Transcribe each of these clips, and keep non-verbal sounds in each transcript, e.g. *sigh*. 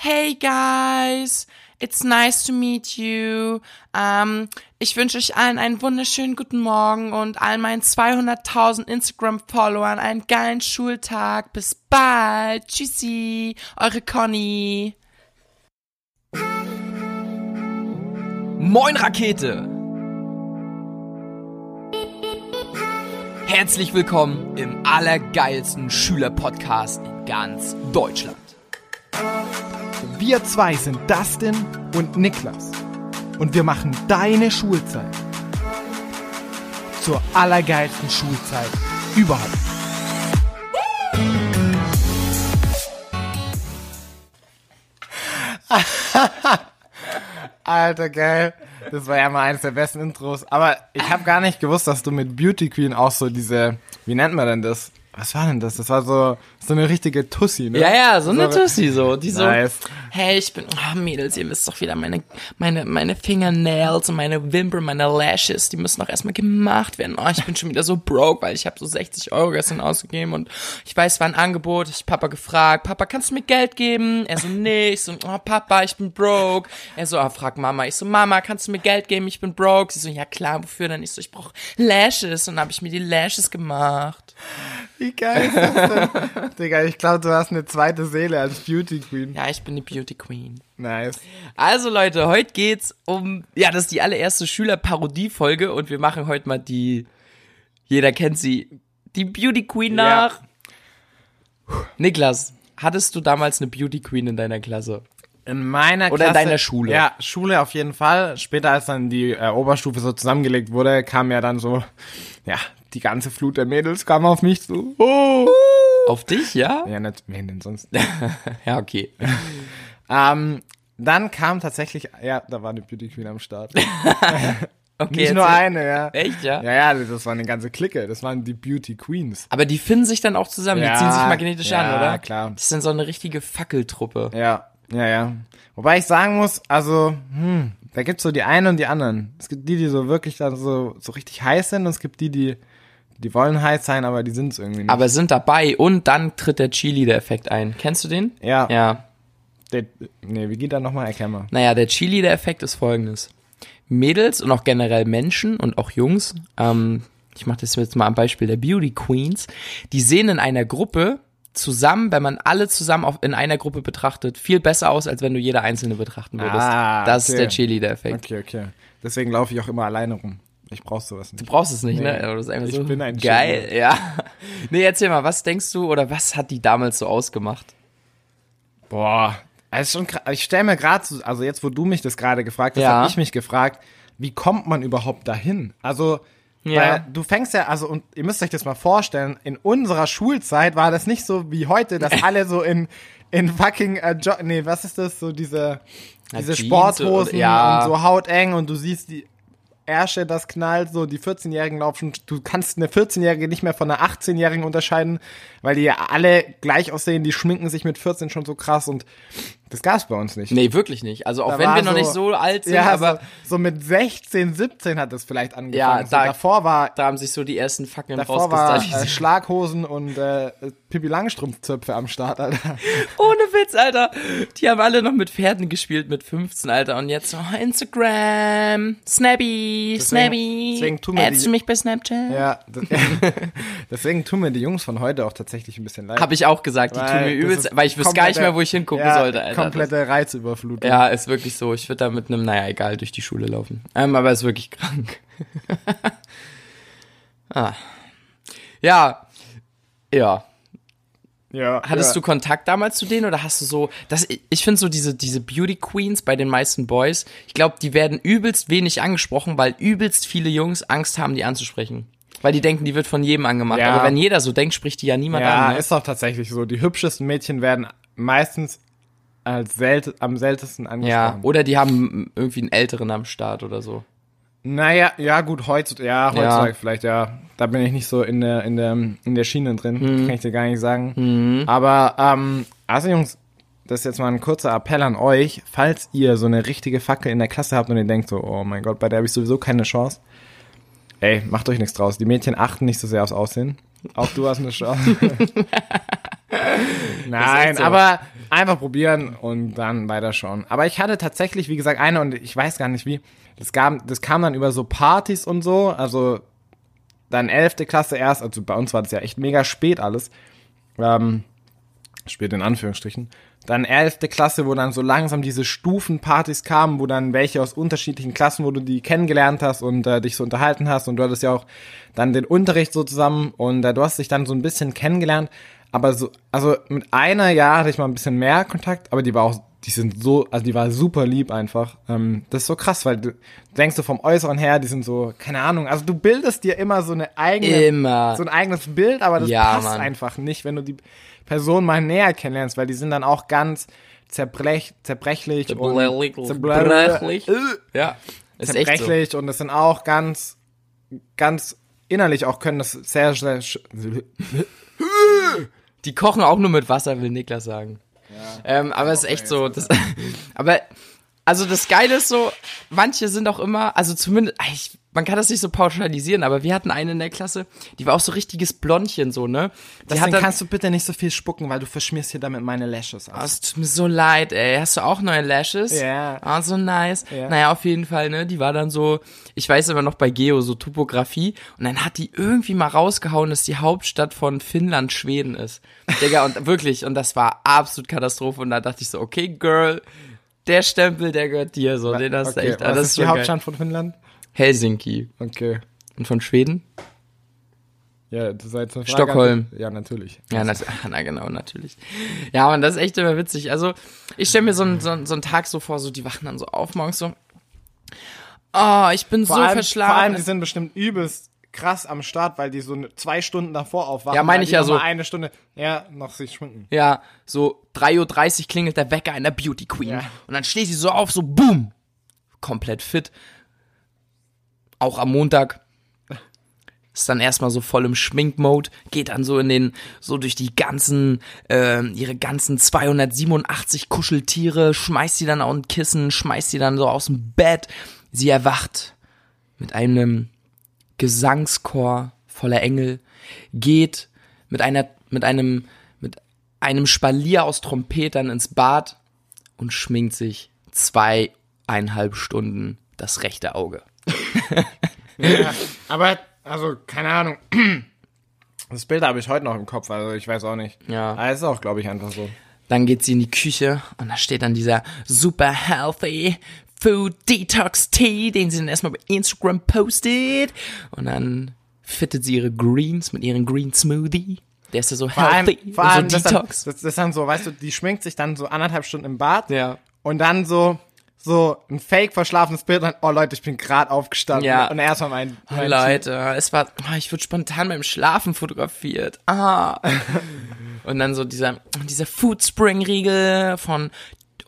Hey guys, it's nice to meet you. Ähm, ich wünsche euch allen einen wunderschönen guten Morgen und all meinen 200.000 Instagram-Followern einen geilen Schultag. Bis bald. Tschüssi, eure Conny. Moin Rakete! Herzlich willkommen im allergeilsten Schülerpodcast in ganz Deutschland. Wir zwei sind Dustin und Niklas. Und wir machen deine Schulzeit zur allergeilsten Schulzeit überhaupt. *laughs* Alter, geil. Das war ja mal eines der besten Intros. Aber ich habe gar nicht gewusst, dass du mit Beauty Queen auch so diese, wie nennt man denn das? Was war denn das? Das war so, so eine richtige Tussi, ne? Ja, ja, so eine Tussi so, die so, Nice. hey, ich bin, oh Mädels, ihr wisst doch wieder, meine, meine, meine Fingernails und meine Wimpern, meine Lashes, die müssen doch erstmal gemacht werden. Oh, ich bin schon wieder so broke, weil ich habe so 60 Euro gestern ausgegeben und ich weiß, es war ein Angebot, ich Papa gefragt, Papa, kannst du mir Geld geben? Er so, nee, ich so, oh Papa, ich bin broke. Er so, ah, frag Mama. Ich so, Mama, kannst du mir Geld geben? Ich bin broke. Sie so, ja klar, wofür denn? Ich so, ich brauch Lashes und dann habe ich mir die Lashes gemacht. Wie geil ist das denn? Digga, ich glaube, du hast eine zweite Seele als Beauty Queen. Ja, ich bin die Beauty Queen. Nice. Also Leute, heute geht's um, ja, das ist die allererste Schülerparodie-Folge und wir machen heute mal die, jeder kennt sie, die Beauty Queen Ja. nach. Niklas, hattest du damals eine Beauty Queen in deiner Klasse? In meiner Oder in Klasse, deiner Schule. Ja, Schule auf jeden Fall. Später, als dann die äh, Oberstufe so zusammengelegt wurde, kam ja dann so, ja, die ganze Flut der Mädels kam auf mich zu. Oh. Auf dich, ja? Ja, nicht, wen denn sonst? *laughs* Ja, okay. *laughs* ähm, dann kam tatsächlich, ja, da war eine Beauty Queen am Start. *laughs* Okay, Nicht nur eine, ja. Echt, ja? Ja, ja, das war eine ganze Clique. Das waren die Beauty Queens. Aber die finden sich dann auch zusammen, Ja, die ziehen sich magnetisch ja, an, oder? klar. Das ist dann so eine richtige Fackeltruppe. Ja, ja, ja. Wobei ich sagen muss, also, hm, da gibt's so die einen und die anderen. Es gibt die, die so wirklich dann so, so richtig heiß sind und es gibt die, die, die wollen heiß sein, aber die sind's irgendwie nicht. Aber sind dabei und dann tritt der Cheerleader-Effekt ein. Kennst du den? ja, Ja. Der, nee, wie geht da nochmal? Erklär mal. Naja, der Cheerleader-Effekt ist folgendes. Mädels und auch generell Menschen und auch Jungs, ähm, ich mache das jetzt mal am Beispiel der Beauty Queens, die sehen in einer Gruppe zusammen, wenn man alle zusammen auf, in einer Gruppe betrachtet, viel besser aus, als wenn du jede einzelne betrachten würdest. Ah, das ist okay. der Cheerleader-Effekt. Okay, okay. Deswegen laufe ich auch immer alleine rum. Ich brauch sowas nicht. Du brauchst es nicht, Nee. ne? Aber Das ist einfach Ich so bin ein geil, ja. *laughs* Nee, erzähl mal, was denkst du oder was hat die damals so ausgemacht? Boah, also schon, ich stelle mir gerade, so, also jetzt, wo du mich das gerade gefragt hast, Ja. habe ich mich gefragt, wie kommt man überhaupt dahin? Also, Ja. weil du fängst ja, also, und ihr müsst euch das mal vorstellen, in unserer Schulzeit war das nicht so wie heute, dass *laughs* alle so in, in fucking, äh, jo nee, was ist das, so diese, diese Jeans Sporthosen oder- ja. und so hauteng und du siehst die Ärsche, das knallt, so die 14-Jährigen laufen, du kannst eine 14-Jährige nicht mehr von einer 18-Jährigen unterscheiden, weil die ja alle gleich aussehen, die schminken sich mit 14 schon so krass und das gab's bei uns nicht. Nee, wirklich nicht. Also auch Da wenn wir noch nicht so alt sind, ja, aber so, so mit 16, 17 hat das vielleicht angefangen. Ja, so da- davor war da haben sich so die ersten Fackeln davor war äh. Schlaghosen und äh, Pippi Langstrumpfzöpfe am Start, Alter. *laughs* Ohne Witz, Alter. Die haben alle noch mit Pferden gespielt mit 15, Alter. Und jetzt so Instagram, Snappy, Deswegen- Snappy. deswegen tun Addst die- du mich bei Snapchat? Ja, *laughs* das, *laughs* deswegen tun mir die Jungs von heute auch tatsächlich ein bisschen leid. Hab ich auch gesagt, die tun mir übelst, weil ich wüsste gar nicht mehr, wo ich hingucken ja, sollte, Alter. Komplette Reizüberflutung. Ja, ist wirklich so. Ich würde da mit einem, naja, egal, durch die Schule laufen. Ähm, aber ist wirklich *laughs* krank. ah. Ja. Ja. ja Hattest ja. du Kontakt damals zu denen oder hast du so, das, ich finde so diese, diese Beauty Queens bei den meisten Boys, ich glaube, die werden übelst wenig angesprochen, weil übelst viele Jungs Angst haben, die anzusprechen. Weil die denken, die wird von jedem angemacht. Ja. Aber wenn jeder so denkt, spricht die ja niemand Ja, an. Ne? ist doch tatsächlich so. Die hübschesten Mädchen werden meistens als sel am seltensten Ja, angesprochen. oder die haben irgendwie einen Älteren am Start oder so. Naja, ja gut, heutzutage, ja, heutzutage Ja. vielleicht, ja. Da bin ich nicht so in der, in der, in der Schiene drin, Mhm. kann ich dir gar nicht sagen. Aber, ähm, also Jungs, das ist jetzt mal ein kurzer Appell an euch, falls ihr so eine richtige Fackel in der Klasse habt und ihr denkt so, oh mein Gott, bei der habe ich sowieso keine Chance. Ey, macht euch nichts draus. Die Mädchen achten nicht so sehr aufs Aussehen. Auch du hast eine Chance. *laughs* *laughs* Nein, so. aber Einfach probieren und dann weiterschauen. Aber ich hatte tatsächlich, wie gesagt, eine und ich weiß gar nicht wie. Das kam, das kam dann über so Partys und so. Also dann elfte Klasse erst. Also bei uns war das ja echt mega spät alles. Ähm, spät in Anführungsstrichen. Dann elfte Klasse, wo dann so langsam diese Stufenpartys kamen, wo dann welche aus unterschiedlichen Klassen, wo du die kennengelernt hast und äh, dich so unterhalten hast und du hattest ja auch dann den Unterricht so zusammen und äh, du hast dich dann so ein bisschen kennengelernt, aber so, also mit einer, ja, hatte ich mal ein bisschen mehr Kontakt, aber die war auch, die sind so, also die war super lieb einfach. Ähm, das ist so krass, weil du denkst so vom Äußeren her, die sind so, keine Ahnung, also du bildest dir immer so eine eigene, Immer. so ein eigenes Bild, aber das Ja, passt Mann. einfach nicht, wenn du die Person mal näher kennenlernst, weil die sind dann auch ganz zerbrech, zerbrechlich und Zerbrechlich. Ja. Ist echt so. zerbrechlich und das sind auch ganz, ganz innerlich auch können das sehr, sehr, *laughs* Die kochen auch nur mit Wasser, will Niklas sagen. Ähm, aber es ist echt so. Das, *laughs* aber also das Geile ist so, manche sind auch immer, also zumindest, ich, man kann das nicht so pauschalisieren, aber wir hatten eine in der Klasse, die war auch so richtiges Blondchen so, ne? Die Deswegen dann, kannst du bitte nicht so viel spucken, weil du verschmierst hier damit meine Lashes Oh, aus. es tut mir so leid, ey. Hast du auch neue Lashes? Ja. Ah, so nice. Ja. Naja, auf jeden Fall, ne? Die war dann so, ich weiß immer noch bei Geo, so Topografie. Und dann hat die irgendwie mal rausgehauen, dass die Hauptstadt von Finnland Schweden ist. Digga, und wirklich, und das war absolut Katastrophe. Und da dachte ich so, okay, Girl, der Stempel, der gehört dir, so. Den hast du okay, echt. ah, was das ist so die geil. Hauptstadt von Finnland? Helsinki. Okay. Und von Schweden? Ja, das war jetzt eine Frage. Stockholm. Ja, natürlich. Ja, na, *laughs* na genau, natürlich. Ja, man, das ist echt immer witzig. Also, ich stelle mir so einen so, einen- so einen Tag so vor, so die wachen dann so auf morgens so. Oh, ich bin Vor, so allem, verschlafen. vor allem, die sind bestimmt übelst krass am Start, weil die so zwei Stunden davor aufwachen. Ja, meine ich ja so. Eine Stunde, ja, noch sich schminken. ja, so 3.30 Uhr klingelt der Wecker einer Beauty Queen. Ja. Und dann steht sie so auf, so boom. Komplett fit. Auch am Montag. Ist dann erstmal so voll im Schminkmode, geht dann so in den, so durch die ganzen, äh, ihre ganzen 287 Kuscheltiere, schmeißt sie dann auf ein Kissen, schmeißt sie dann so aus dem Bett. Sie erwacht mit einem Gesangschor voller Engel, geht mit einer, mit einem, mit einem Spalier aus Trompetern ins Bad und schminkt sich zweieinhalb Stunden das rechte Auge. Ja, aber, also, keine Ahnung. Das Bild habe ich heute noch im Kopf, also ich weiß auch nicht. Ja. Aber es ist auch, glaube ich, einfach so. Dann geht sie in die Küche und da steht dann dieser super healthy Food Detox Tea, den sie dann erstmal bei Instagram postet. Und dann fittet sie ihre Greens mit ihrem Green Smoothie. Der ist ja so Vor allem, healthy vor allem so das, dann, Detox. das, das ist dann so, weißt du, die schminkt sich dann so anderthalb Stunden im Bad. Ja. Und dann so, so ein fake verschlafenes Bild und dann, oh Leute, ich bin gerade aufgestanden. Ja. Und erstmal mein, mein Leute, es war, ah, ich wurde spontan beim Schlafen fotografiert. Ah. *laughs* Und dann so dieser, dieser Food Spring Riegel von,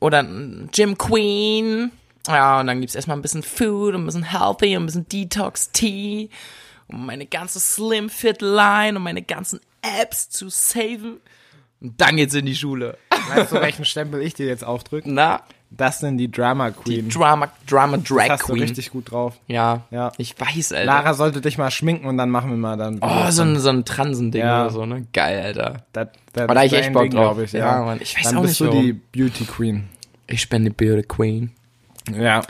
oder Jim Queen. Ja, und dann gibt's erstmal ein bisschen Food und ein bisschen Healthy und ein bisschen Detox Tea. Um meine ganze Slim Fit Line und meine ganzen Apps zu saven. Und dann geht's in die Schule. Weißt du, welchen Stempel ich dir jetzt aufdrücke? Na, Das sind die Drama die Queen. Drama, Drama das Drag hast du Queen. richtig gut drauf. Ja, Ja. ich weiß, Alter. Lara sollte dich mal schminken und dann machen wir mal dann. Oh, so ein, so ein Transending Ja. oder so, ne? Geil, Alter. Das, das, Aber da hab ich echt Bock Ding, drauf. Ich, Ja, ja, Mann, ich weiß dann auch bist nicht, du die. Beauty Queen. Ich bin die Beauty Queen. Ja.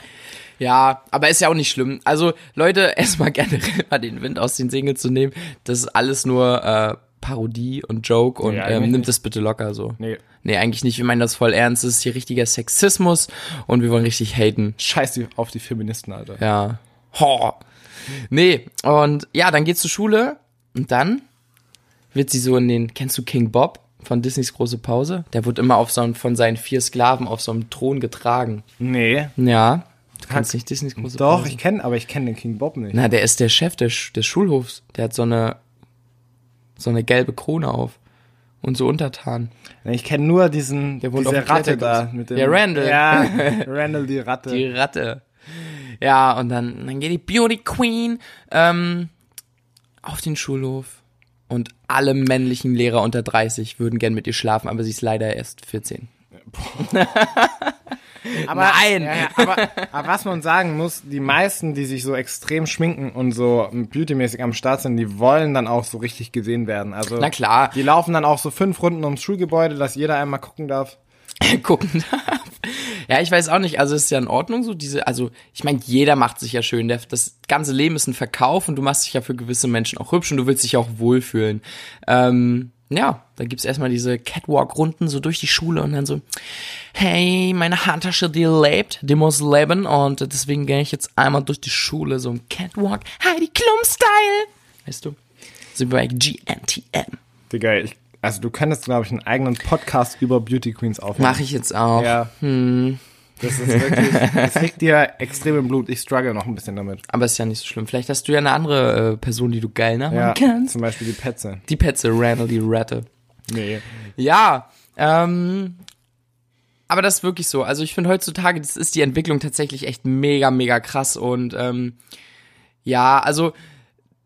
Ja, aber ist ja auch nicht schlimm. Also, Leute, *laughs* erstmal generell mal den Wind aus den Segeln zu nehmen. Das ist alles nur äh, Parodie und Joke und Nee, ähm, nimmt das bitte locker so. Nee. Nee, eigentlich nicht. Wir meinen das voll ernst. Das ist hier richtiger Sexismus und wir wollen richtig haten. Scheiß auf die Feministen, Alter. Ja. Ho. Nee, und ja, dann geht's zur Schule und dann wird sie so in den, kennst du King Bob von Disneys große Pause? Der wird immer auf so einem, von seinen vier Sklaven auf so einem Thron getragen. Nee. Ja. Du kennst nicht Disneys große Doch, Pause? ich kenne, aber ich kenne den King Bob nicht. Na, der ist der Chef des, des Schulhofs. Der hat so eine, so eine gelbe Krone auf. Und so untertan. Ich kenne nur diesen, Der wohnt diese Ratte da. Mit dem, Ja, Randall. Ja, *laughs* Randall die Ratte. Die Ratte. Ja, und dann, dann geht die Beauty Queen ähm, auf den Schulhof. Und alle männlichen Lehrer unter 30 würden gern mit ihr schlafen, aber sie ist leider erst 14. *laughs* aber, Nein. Ja, aber, aber was man sagen muss, die meisten, die sich so extrem schminken und so beautymäßig am Start sind, die wollen dann auch so richtig gesehen werden. Also Na klar. Die laufen dann auch so fünf Runden ums Schulgebäude, dass jeder einmal gucken darf. *laughs* gucken darf. Ja, ich weiß auch nicht, also es ist ja in Ordnung so diese, also ich meine, jeder macht sich ja schön, Der- das ganze Leben ist ein Verkauf und du machst dich ja für gewisse Menschen auch hübsch und du willst dich auch wohlfühlen. Ähm, ja, da gibt's erstmal diese Catwalk-Runden so durch die Schule und dann so, hey, meine Handtasche, die lebt, die muss leben und deswegen gehe ich jetzt einmal durch die Schule so im Catwalk, Heidi Klum-Style, weißt du, so wie bei GNTM. Digga, ich, also du könntest, glaube ich, einen eigenen Podcast über Beauty Queens aufnehmen. Mache ich jetzt auch. Ja. Das ist wirklich, *laughs* das liegt dir extrem im Blut. Ich struggle noch ein bisschen damit. Aber ist ja nicht so schlimm. Vielleicht hast du ja eine andere äh, Person, die du geil nachmachen Ja, kannst. zum Beispiel die Petze. Die Petze, Randall, die Ratte. Nee. Ja, ähm, aber das ist wirklich so. Also ich finde heutzutage, das ist die Entwicklung tatsächlich echt mega, mega krass und ähm, ja, also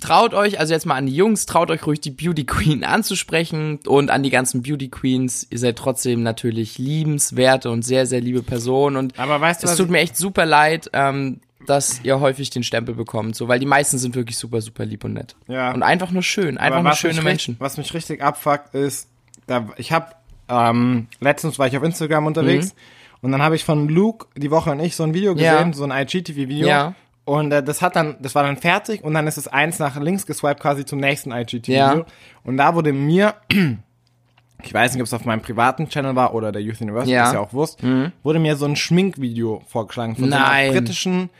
traut euch, also jetzt mal an die Jungs, traut euch ruhig die Beauty Queen *laughs* anzusprechen und an die ganzen Beauty Queens. Ihr seid trotzdem natürlich liebenswerte und sehr, sehr liebe Personen und Aber weißt du, es tut mir echt super leid, ähm, dass ihr häufig den Stempel bekommt, so, weil die meisten sind wirklich super, super lieb und nett. Ja. Und einfach nur schön, einfach nur schöne Menschen. Was mich richtig abfuckt ist, da, ich habe ähm, letztens war ich auf Instagram unterwegs und dann habe ich von Luke die Woche und ich so ein Video Mhm. Ja. gesehen, so ein IGTV-Video. Ja. Und äh, das hat dann, das war dann fertig und dann ist es eins nach links geswiped quasi zum nächsten IGTV-Video. Ja. Und da wurde mir, *clears throat* ich weiß nicht, ob es auf meinem privaten Channel war oder der Youth University, Ja. Mhm. ist ja auch Wurst, wurde mir so ein Schminkvideo vorgeschlagen von so Nein. einer britischen,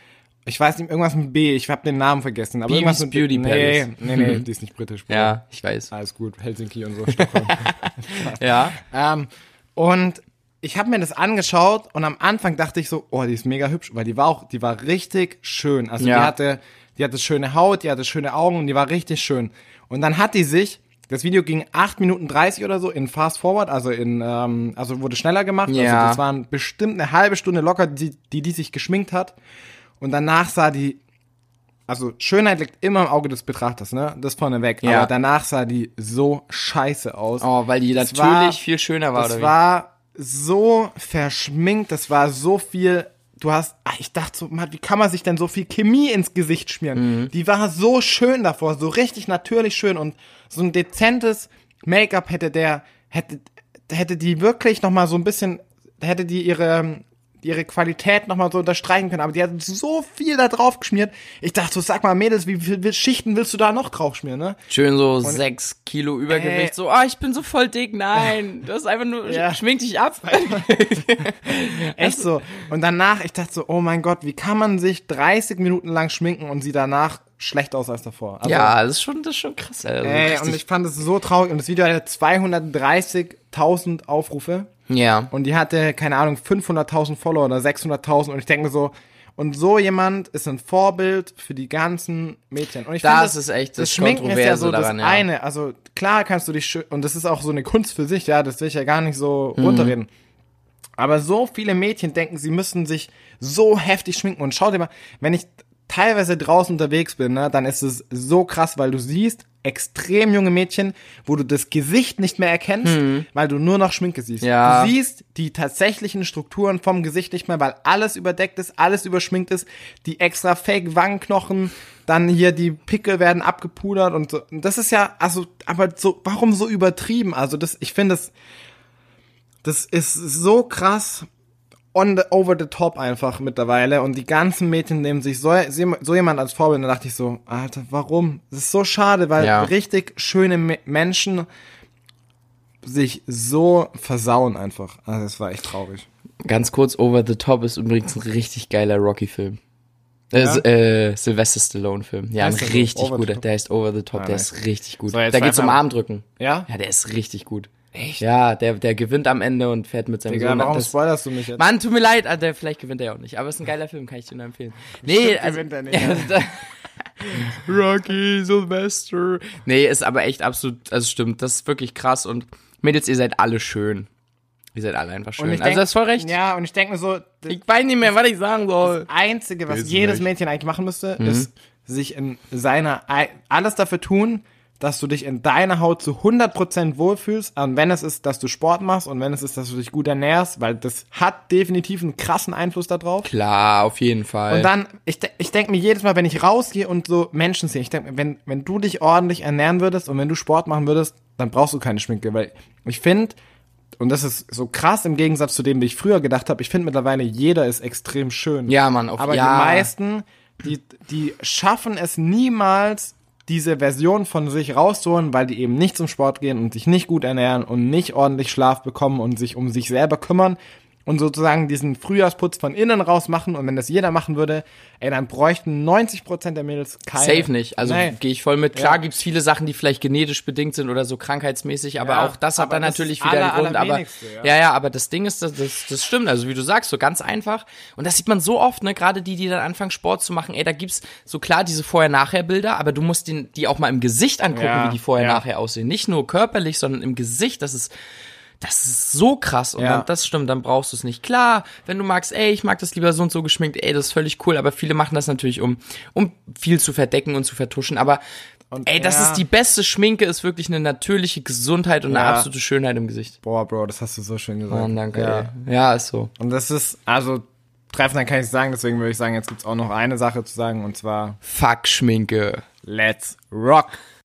ich weiß nicht, irgendwas mit B, ich habe den Namen vergessen. Aber Bibis irgendwas mit Beauty nee, Palace. Nee, nee, die ist nicht britisch. Bro. Ja, ich weiß. Alles gut, Helsinki und so, Stockholm. *laughs* *laughs* Ja. ähm, und ich habe mir das angeschaut und am Anfang dachte ich so, oh, die ist mega hübsch, weil die war auch, die war richtig schön. Also Ja. die hatte, die hatte schöne Haut, die hatte schöne Augen und die war richtig schön. Und dann hat die sich, das Video ging 8 Minuten 30 oder so in Fast Forward, also in, ähm, also wurde schneller gemacht. Ja. Also das waren bestimmt eine halbe Stunde locker, die, die die sich geschminkt hat. Und danach sah die, also Schönheit liegt immer im Auge des Betrachters, ne? Das vorneweg. Ja. Aber danach sah die so scheiße aus. Oh, weil die Das natürlich war- viel schöner war, Das oder wie? war so verschminkt, das war so viel. Du hast, ach, ich dachte so, Mann, wie kann man sich denn so viel Chemie ins Gesicht schmieren? Mhm. Die war so schön davor, so richtig natürlich schön und so ein dezentes Make-up hätte der, hätte, hätte die wirklich noch mal so ein bisschen, hätte die ihre, ihre Qualität noch mal so unterstreichen können, aber die hat so viel da drauf geschmiert. Ich dachte so, sag mal, Mädels, wie viele Schichten willst du da noch drauf schmieren, ne? Schön so sechs Kilo Übergewicht, Ey. so, ah, ich bin so voll dick, nein, du hast einfach nur, Ja. schmink dich ab. *laughs* Echt so. Und danach, ich dachte so, oh mein Gott, wie kann man sich 30 Minuten lang schminken und sie danach schlecht aus als davor? Also, ja, das ist schon, das ist schon krass, also Ey, und ich fand es so traurig. Und das Video hatte 230.000 Aufrufe. Ja. Und die hatte, keine Ahnung, 500.000 Follower oder 600.000. Und ich denke so, und so jemand ist ein Vorbild für die ganzen Mädchen. Und ich Das finde, ist echt das das Schminken ist ja so daran, das ja. eine. Also klar kannst du dich und das ist auch so eine Kunst für sich, ja, das will ich ja gar nicht so Mhm. runterreden. Aber so viele Mädchen denken, sie müssen sich so heftig schminken. Und schau dir mal, wenn ich teilweise draußen unterwegs bin, ne, dann ist es so krass, weil du siehst extrem junge Mädchen, wo du das Gesicht nicht mehr erkennst, weil du nur noch Schminke siehst. Hm. Ja. Du siehst die tatsächlichen Strukturen vom Gesicht nicht mehr, weil alles überdeckt ist, alles überschminkt ist, die extra Fake Wangenknochen, dann hier die Pickel werden abgepudert und so. Und das ist ja, also, aber so, warum so übertrieben? Also das, ich finde das, das ist so krass on the, over the top einfach mittlerweile und die ganzen Mädchen nehmen sich so, so jemand als Vorbild und da dachte ich so, Alter, warum? Das ist so schade, weil Ja. richtig schöne Me Menschen sich so versauen einfach. Also das war echt traurig. Ganz kurz, Over the Top ist übrigens ein richtig geiler Rocky-Film. Äh, Ja? äh, Sylvester Stallone-Film. Ja, ein Heißt so? richtig guter. Der heißt Over the Top, Ah, der nice. ist richtig gut. So, da geht's um Armdrücken. Ja? Ja, der ist richtig gut. Echt? Ja, der, der gewinnt am Ende und fährt mit seinem Digga, Sohn. warum das, spoilerst du mich jetzt? Mann, tut mir leid, der, vielleicht gewinnt er ja auch nicht. Aber es ist ein geiler Film, kann ich dir nur empfehlen. Nee, also, gewinnt er nicht. *laughs* Rocky, Sylvester. Nee, ist aber echt absolut, also stimmt, das ist wirklich krass und Mädels, ihr seid alle schön. Ihr seid alle einfach schön. Und ich also denk- das ist voll recht. Ja, und ich denke mir so, das Ich weiß nicht mehr, was ich sagen soll. Einzige, was jedes nicht. Mädchen eigentlich machen müsste, Mhm. ist sich in seiner, Ei- alles dafür tun, dass du dich in deiner Haut zu 100% wohlfühlst. Und wenn es ist, dass du Sport machst und wenn es ist, dass du dich gut ernährst, weil das hat definitiv einen krassen Einfluss darauf. Klar, auf jeden Fall. Und dann, ich, ich denke mir jedes Mal, wenn ich rausgehe und so Menschen sehe, ich denke mir, wenn, wenn du dich ordentlich ernähren würdest und wenn du Sport machen würdest, dann brauchst du keine Schminke, weil ich finde, und das ist so krass im Gegensatz zu dem, wie ich früher gedacht habe, ich finde mittlerweile, jeder ist extrem schön. Ja, Mann, auf Aber ja. die meisten, die, die schaffen es niemals, diese Version von sich rauszuholen, weil die eben nicht zum Sport gehen und sich nicht gut ernähren und nicht ordentlich Schlaf bekommen und sich um sich selber kümmern und sozusagen diesen Frühjahrsputz von innen raus machen und wenn das jeder machen würde, ey, dann bräuchten 90% der Mädels keine. Safe nicht. Also gehe ich voll mit. Klar Ja. gibt's viele Sachen, die vielleicht genetisch bedingt sind oder so krankheitsmäßig, aber Ja, auch das hat dann das natürlich wieder einen Grund. Aber ja. ja. ja, aber das Ding ist, das, das, das stimmt. Also wie du sagst, so ganz einfach. Und das sieht man so oft, ne? Gerade die, die dann anfangen, Sport zu machen. Ey, da gibt's so klar diese Vorher-Nachher-Bilder, aber du musst den, die auch mal im Gesicht angucken, wie die Vorher-Nachher aussehen. Nicht nur körperlich, sondern im Gesicht. Das ist das ist so krass und Ja. dann, das stimmt, dann brauchst du es nicht. Klar, wenn du magst, ey, ich mag das lieber so und so geschminkt, ey, das ist völlig cool, aber viele machen das natürlich, um, um viel zu verdecken und zu vertuschen, aber ey, das ja. ist die beste Schminke, ist wirklich eine natürliche Gesundheit und eine Ja. absolute Schönheit im Gesicht. Boah, Bro, das hast du so schön gesagt. Mann, danke, Ja. ey. Ja, ist so. Und das ist, also, treffender kann ich sagen, deswegen würde ich sagen, jetzt gibt's auch noch eine Sache zu sagen, und zwar, Fuck Schminke. let's rock.